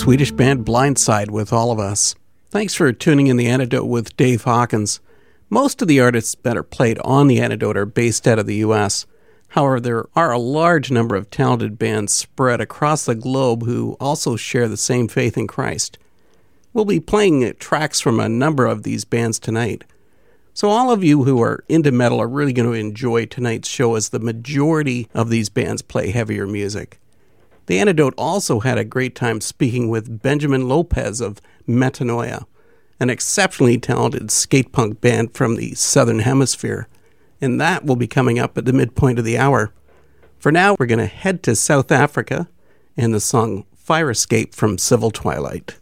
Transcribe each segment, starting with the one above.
Swedish band Blindside with all of us. Thanks for tuning in The Antidote with Dave Hawkins. Most of the artists that are played on The Antidote are based out of the US. However, there are a large number of talented bands spread across the globe who also share the same faith in Christ. We'll be playing tracks from a number of these bands tonight. So, all of you who are into metal are really going to enjoy tonight's show as the majority of these bands play heavier music. The Antidote also had a great time speaking with Benjamin Lopez of Metanoia, an exceptionally talented skate punk band from the Southern Hemisphere, and that will be coming up at the midpoint of the hour. For now, we're going to head to South Africa and the song Fire Escape from Civil Twilight.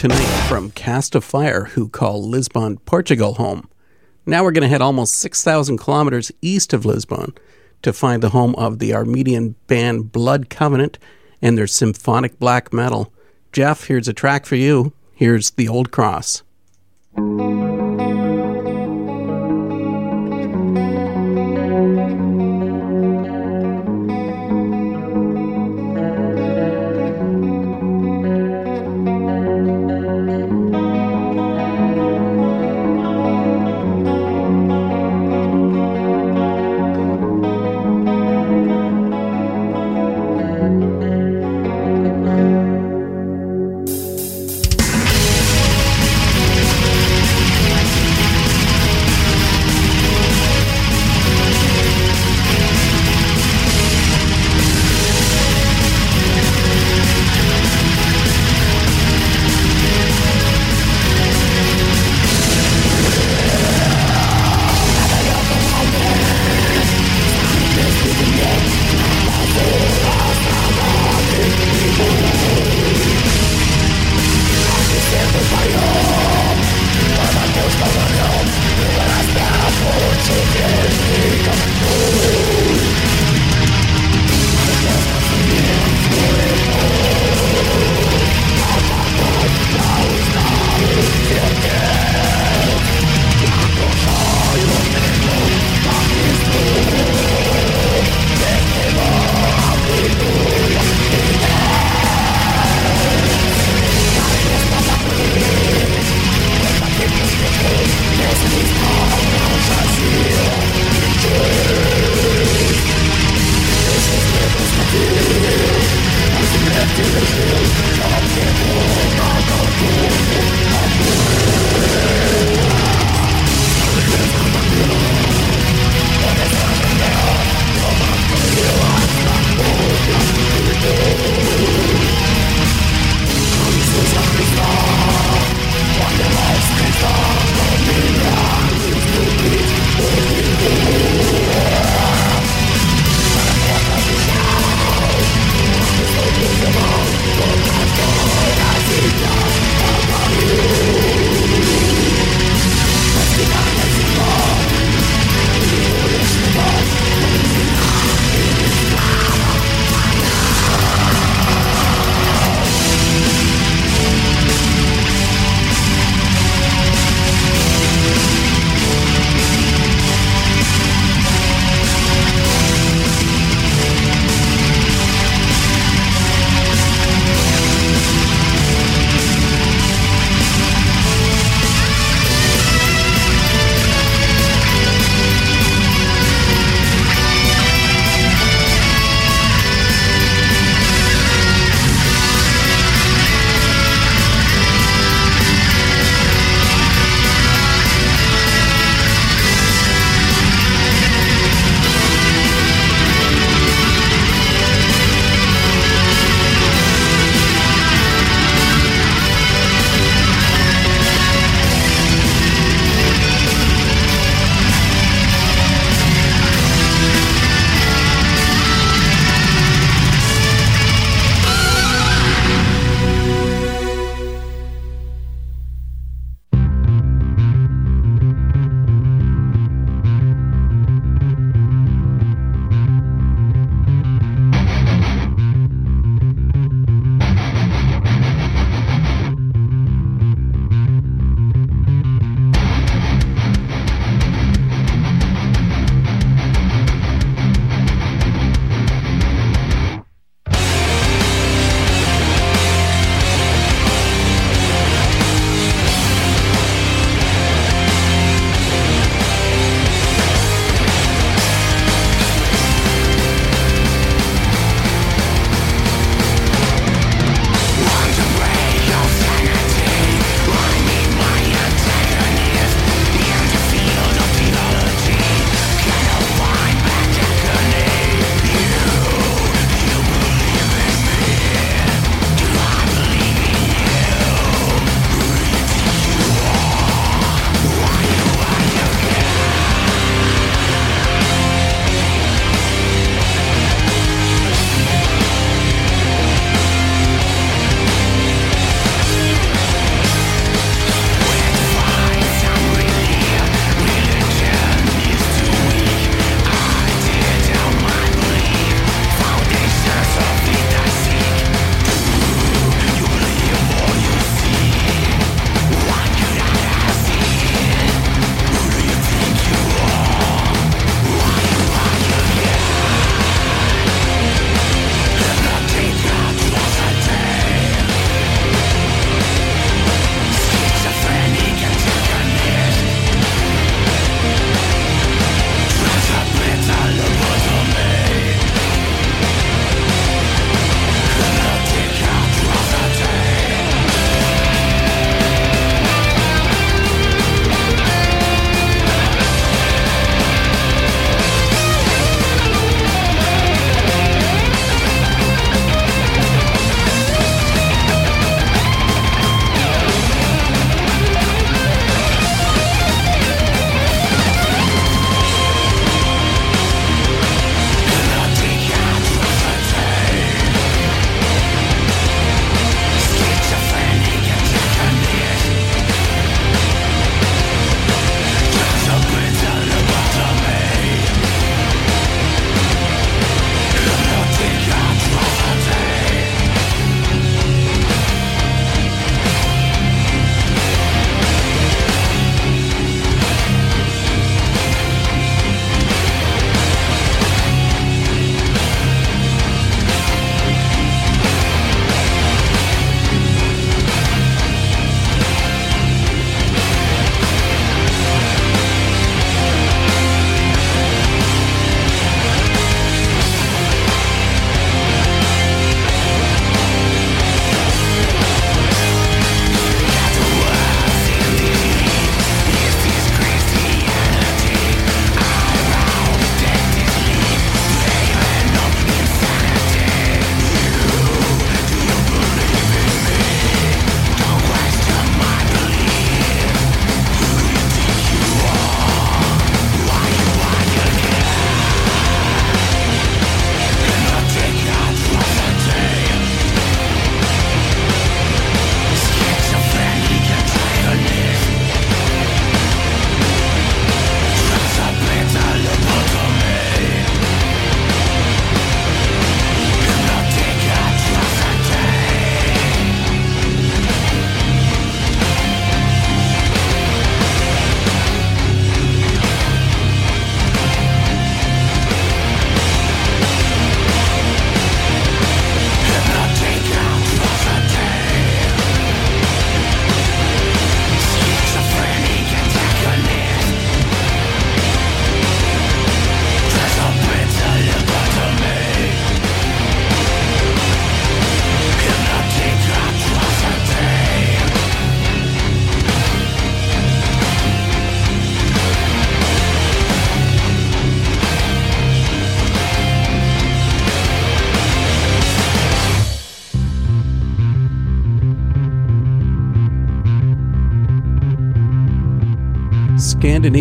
Tonight from Cast of Fire, who call Lisbon, Portugal home. Now we're going to head almost 6,000 kilometers east of Lisbon to find the home of the Armenian band Blood Covenant and their symphonic black metal. Jeff, here's a track for you. Here's The Old Cross.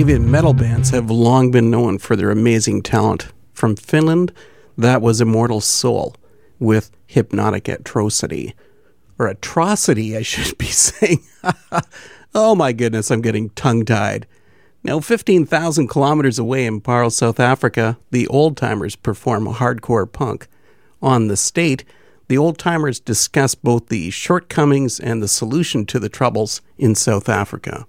Scandinavian metal bands have long been known for their amazing talent. From Finland, that was Immortal Soul with Hypnotic Atrocity. Or Atrocity, I should be saying. oh my goodness, I'm getting tongue tied. Now, 15,000 kilometers away in Paarl, South Africa, the Old Timers perform hardcore punk. On the state, the Old Timers discuss both the shortcomings and the solution to the troubles in South Africa.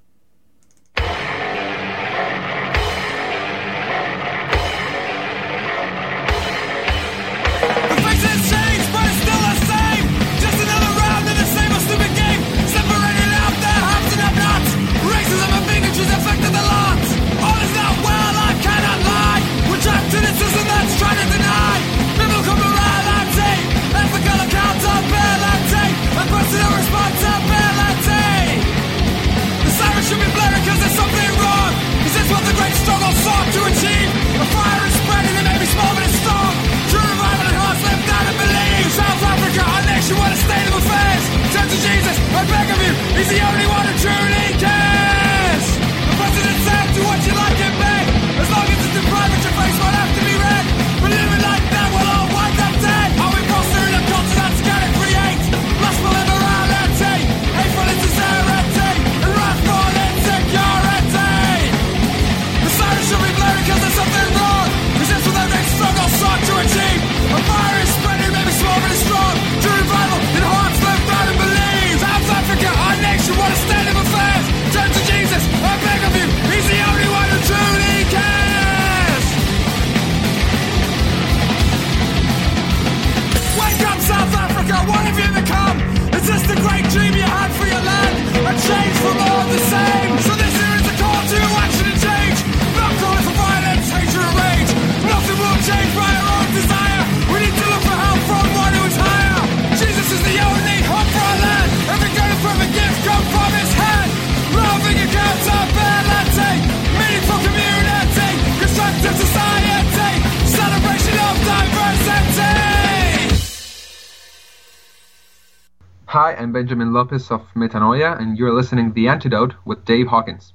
and Benjamin Lopez of Metanoia, and you're listening to The Antidote with Dave Hawkins.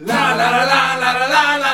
La, la, la,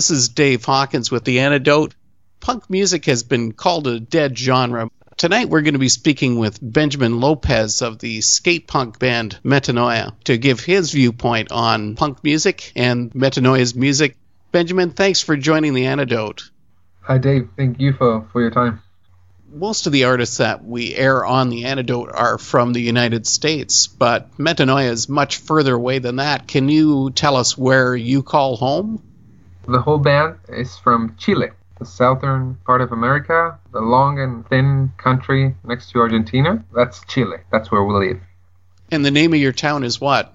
This is Dave Hawkins with The Antidote. Punk music has been called a dead genre. Tonight we're going to be speaking with Benjamin Lopez of the skate punk band Metanoia to give his viewpoint on punk music and Metanoia's music. Benjamin, thanks for joining The Antidote. Hi, Dave. Thank you for, for your time. Most of the artists that we air on The Antidote are from the United States, but Metanoia is much further away than that. Can you tell us where you call home? The whole band is from Chile, the southern part of America, the long and thin country next to Argentina. That's Chile. That's where we live. And the name of your town is what?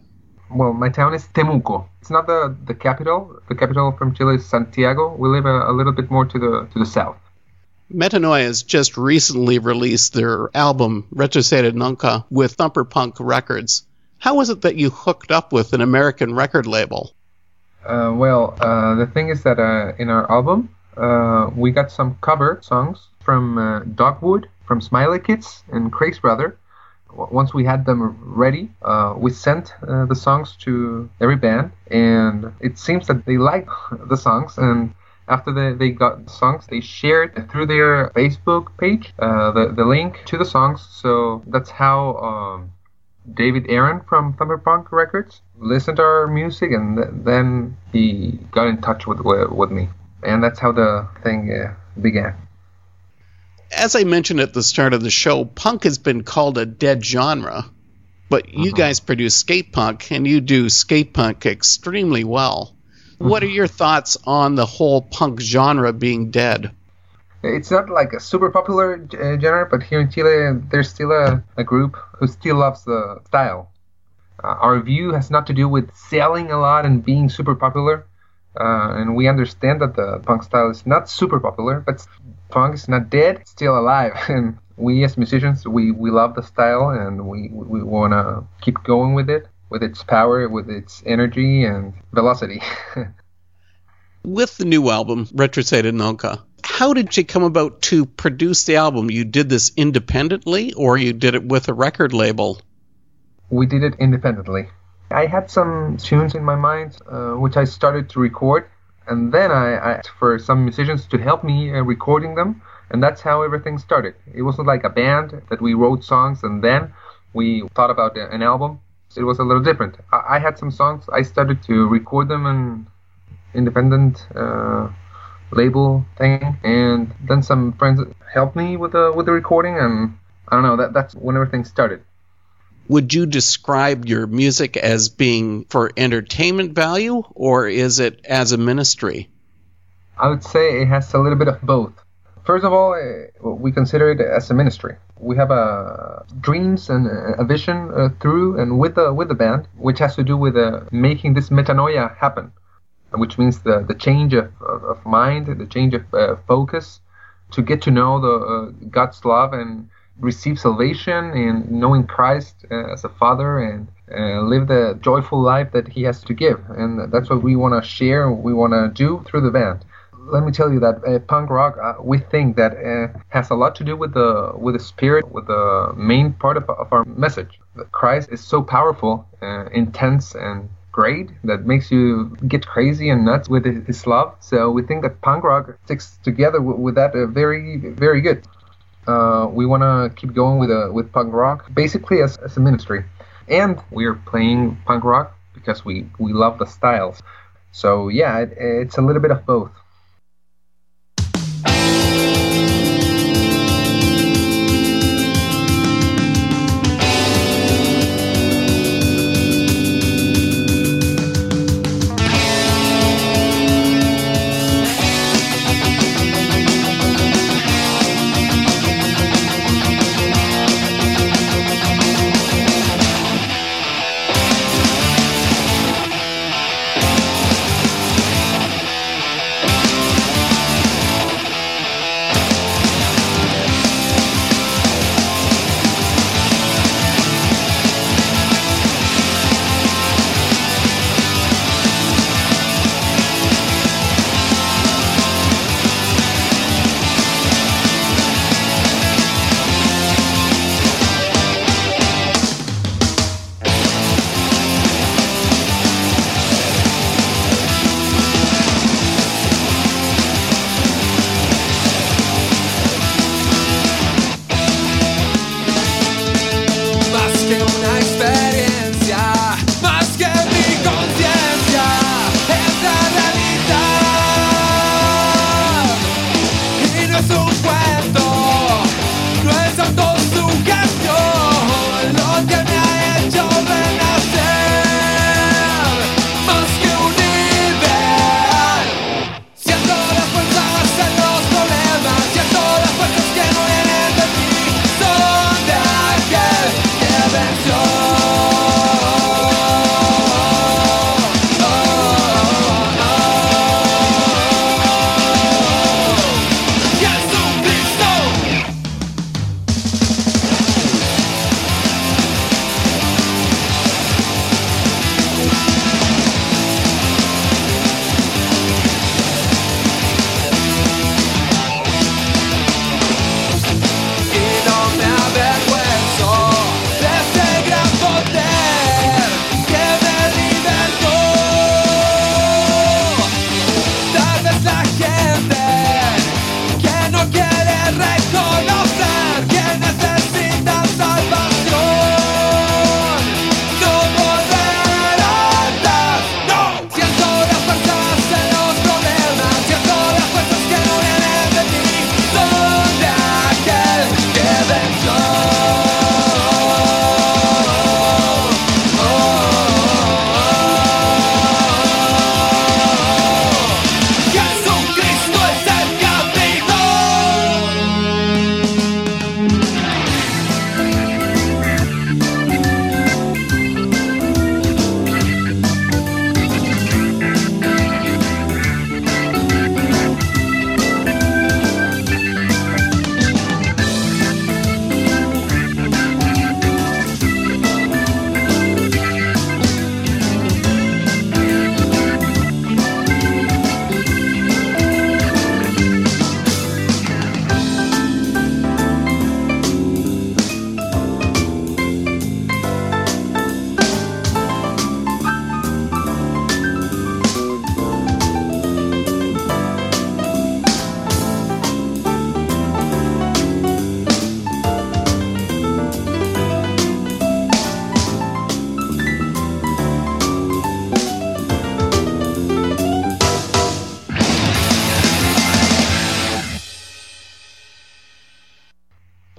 Well, my town is Temuco. It's not the, the capital. The capital from Chile is Santiago. We live a, a little bit more to the to the south. Metanoia has just recently released their album Retroceder Nunca with Thumper Punk Records. How was it that you hooked up with an American record label? Uh, well, uh, the thing is that uh, in our album, uh, we got some cover songs from uh, Dogwood, from Smiley Kids, and Craig's Brother. Once we had them ready, uh, we sent the songs to every band, and it seems that they like the songs. And after they, they got the songs, they shared through their Facebook page the, the link to the songs. So that's how um, David Aaron from Thumper Punk Records listened to our music, and th- then he got in touch with with me, and that's how the thing uh, began. As I mentioned at the start of the show, punk has been called a dead genre, but you mm-hmm. guys produce skate punk, and you do skate punk extremely well. Mm-hmm. What are your thoughts on the whole punk genre being dead? It's not like a super popular uh, genre, but here in Chile, there's still a, a group who still loves the style. Uh, our view has not to do with selling a lot and being super popular. Uh, and we understand that the punk style is not super popular, but punk is not dead, it's still alive. And we as musicians, we, we love the style and we, we want to keep going with it, with its power, with its energy and velocity. with the new album, Retroceder Nunca, how did you come about to produce the album? You did this independently, or you did it with a record label? We did it independently. I had some tunes in my mind, uh, which I started to record, and then I, asked for some musicians to help me uh, recording them, and that's how everything started. It wasn't like a band that we wrote songs and then we thought about an album. It was a little different. I, I had some songs. I started to record them in independent. Uh, label thing, and then some friends helped me with the with the recording, and I don't know that that's when everything started. Would you describe your music as being for entertainment value, or is it as a ministry? I would say it has a little bit of both. First of all, eh, we consider it as a ministry. We have a dreams and a vision uh, through and with the with the band, which has to do with uh, making this metanoia happen which means the, the change of, of, of mind, the change of uh, focus, to get to know the uh, God's love and receive salvation and knowing Christ uh, as a Father and uh, live the joyful life that He has to give. And that's what we want to share. We want to do through the band. Let me tell you that uh, punk rock, uh, we think that has a lot to do with the with the spirit, with the main part of, of our message. Christ is so powerful, intense, and great that makes you get crazy and nuts with his love. So we think that punk rock sticks together with, that uh, very very good. Uh, we want to keep going with uh, with punk rock basically as, as a ministry, and we are playing punk rock because we we love the styles. So yeah, it, it's a little bit of both.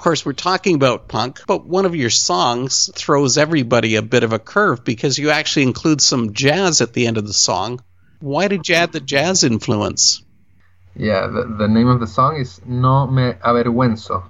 Course, we're talking about punk, but one of your songs throws everybody a bit of a curve because you actually include some jazz at the end of the song. Why did you add the jazz influence? Yeah, the, the name of the song is No Me Avergüenzo.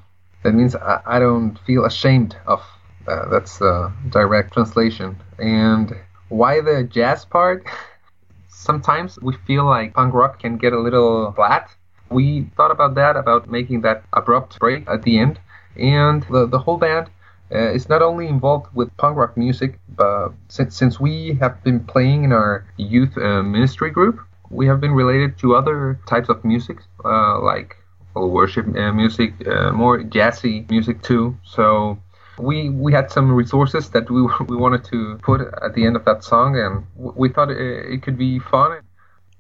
That means I, I don't feel ashamed of. Uh, that's the direct translation. And why the jazz part? Sometimes we feel like punk rock can get a little flat. We thought about that, about making that abrupt break at the end. And the, the whole band uh, is not only involved with punk rock music, but since, since we have been playing in our youth uh, ministry group, we have been related to other types of music, uh, like well, worship uh, music, uh, more jazzy music too. So we we had some resources that we we wanted to put at the end of that song, and we thought it, it could be fun.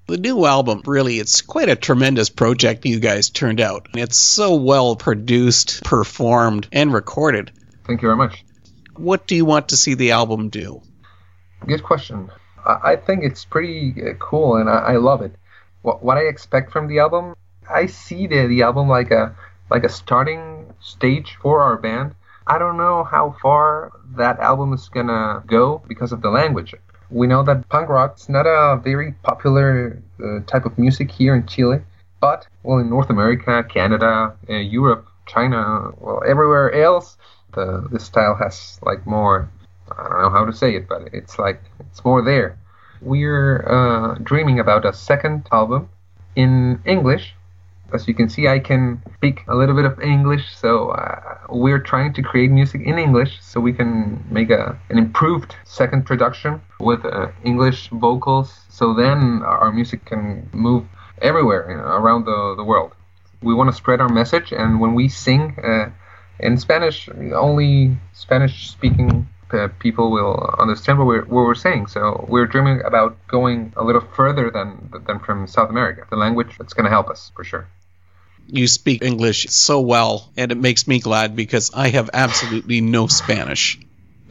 The new album, really, it's quite a tremendous project you guys turned out. It's so well produced, performed, and recorded. Thank you very much. What do you want to see the album do? Good question. I think it's pretty uh, cool, and I, love it. What, what I expect from the album, I see the the album like a like a starting stage for our band. I don't know how far that album is gonna go because of the language. We know that punk rock is not a very popular uh, type of music here in Chile, but well, in North America, Canada, uh, Europe, China, well, everywhere else, the this style has like more I don't know how to say it, but it's like it's more there. We're uh, dreaming about a second album in English. As you can see, I can speak a little bit of English, so uh, we're trying to create music in English so we can make a, an improved second production with uh, English vocals. So then our music can move everywhere you know, around the, the world. We want to spread our message, and when we sing uh, in Spanish, only Spanish speaking uh, people will understand what we're, what we're saying. So we're dreaming about going a little further than than from South America. The language that's going to help us for sure. You speak English so well, and it makes me glad because I have absolutely no Spanish.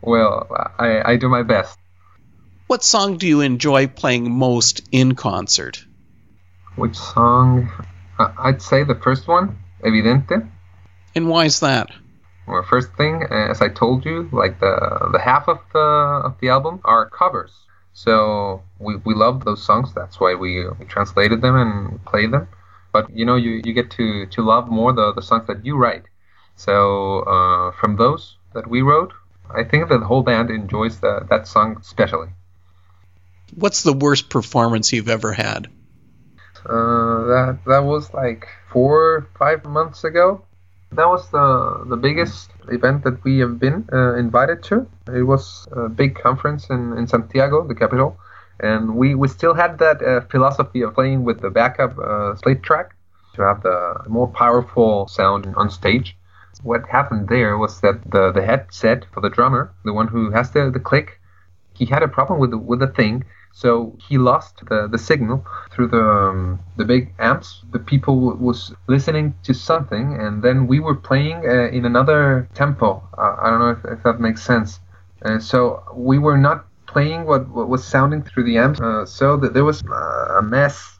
well, I, I do my best. What song do you enjoy playing most in concert? Which song? I'd say the first one, Evidente. And why is that? Well, first thing, uh, as I told you, like the the half of the of the album are covers. So we, we love those songs. That's why we, we translated them and played them. But you know, you, you get to, to love more the, the songs that you write. So uh, from those that we wrote, I think that the whole band enjoys the, that song especially. What's the worst performance you've ever had? Uh, that that was like four five months ago that was the the biggest event that we have been uh, invited to. It was a big conference in, in Santiago, the capital, and we, we still had that uh, philosophy of playing with the backup uh, slate track to have the more powerful sound on stage. What happened there was that the, the headset for the drummer, the one who has the, the click, he had a problem with the, with the thing so he lost the, the signal through the um, the big amps. The people w- was listening to something, and then we were playing uh, in another tempo. Uh, I don't know if, if that makes sense. Uh, so we were not playing what, what was sounding through the amps. Uh, so that there was uh, a mess.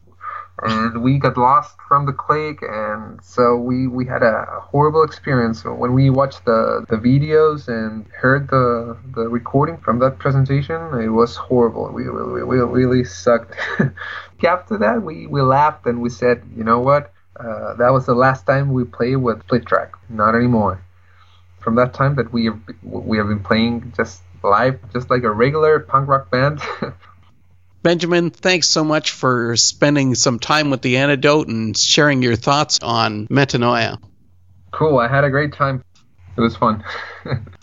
And we got lost from the click and so we we had a horrible experience. When we watched the the videos and heard the the recording from that presentation it was horrible. We we, we really sucked. After that we we laughed and we said you know what? Uh, that was the last time we played with split track. Not anymore. From that time that we have, we have been playing just live just like a regular punk rock band Benjamin, thanks so much for spending some time with the antidote and sharing your thoughts on metanoia. Cool. I had a great time. It was fun.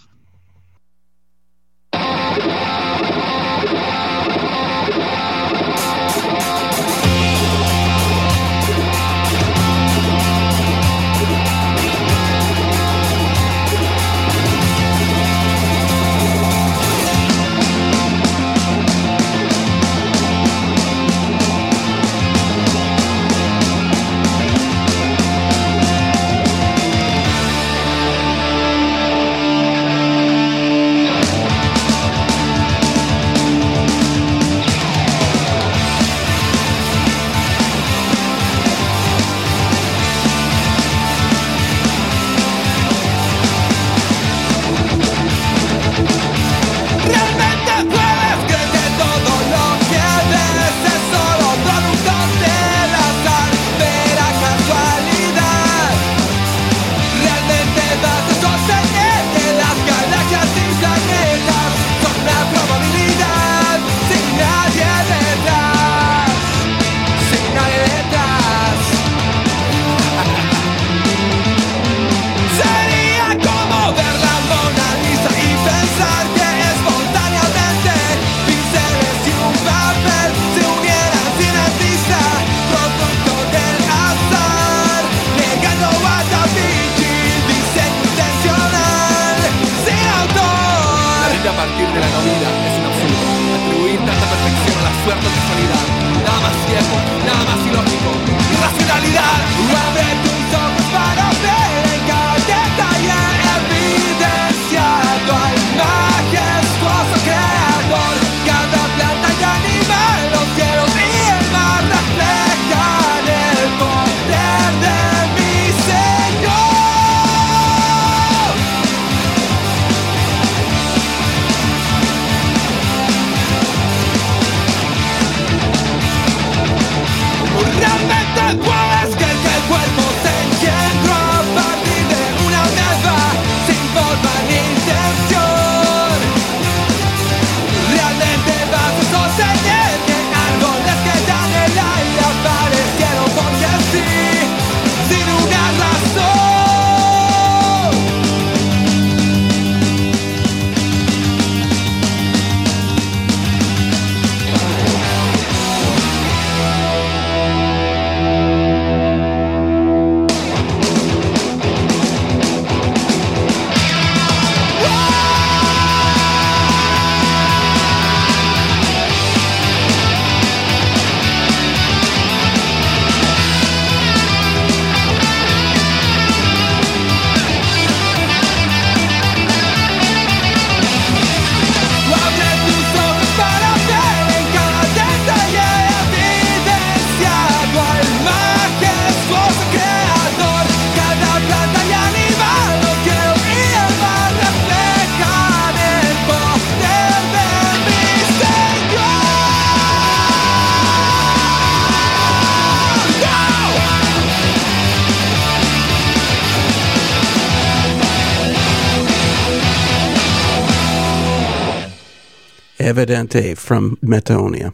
Evidente from Metanoia.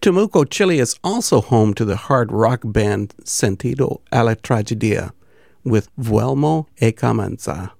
Temuco, Chile is also home to the hard rock band Sentido a la Tragedia with Vuelmo e Camanza.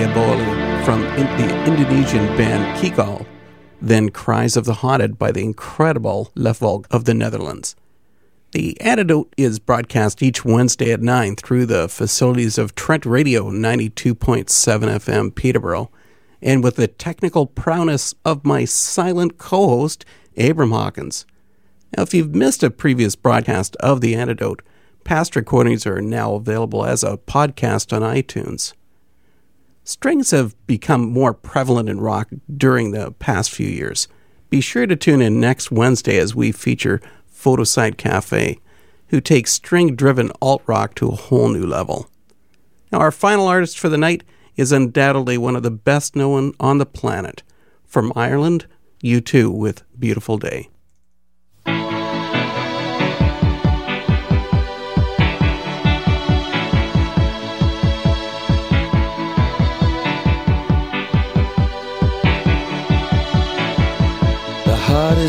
Diaboli from in- the Indonesian band Kikal, then Cries of the Haunted by the incredible Lef Volk of the Netherlands. The Antidote is broadcast each Wednesday at 9 through the facilities of Trent Radio 92.7 FM Peterborough, and with the technical prowess of my silent co host, Abram Hawkins. Now, if you've missed a previous broadcast of The Antidote, past recordings are now available as a podcast on iTunes. Strings have become more prevalent in rock during the past few years. Be sure to tune in next Wednesday as we feature Photoside Cafe, who takes string driven alt rock to a whole new level. Now, our final artist for the night is undoubtedly one of the best known on the planet. From Ireland, U2 with Beautiful Day.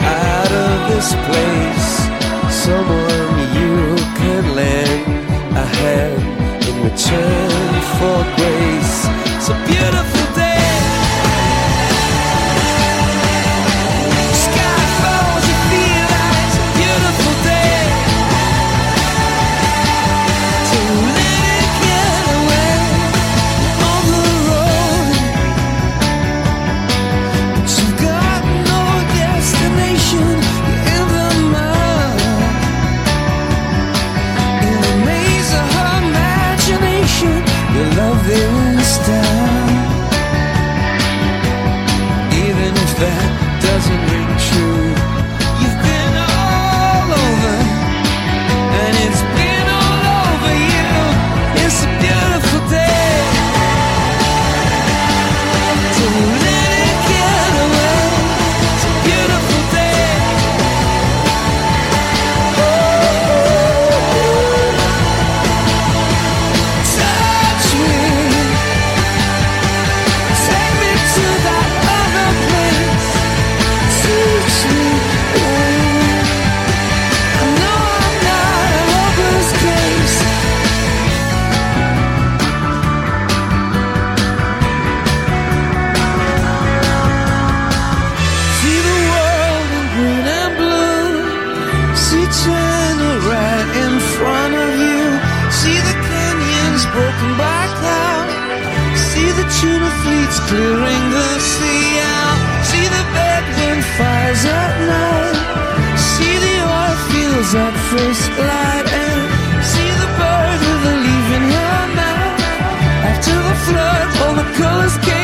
out of this place. Someone you can lend a hand in return for grace. Tuna fleets clearing the sea out. See the Bedouin fires at night. See the oil fields at first light. And see the bird with a leaf in her mouth. After the flood, all the colors came.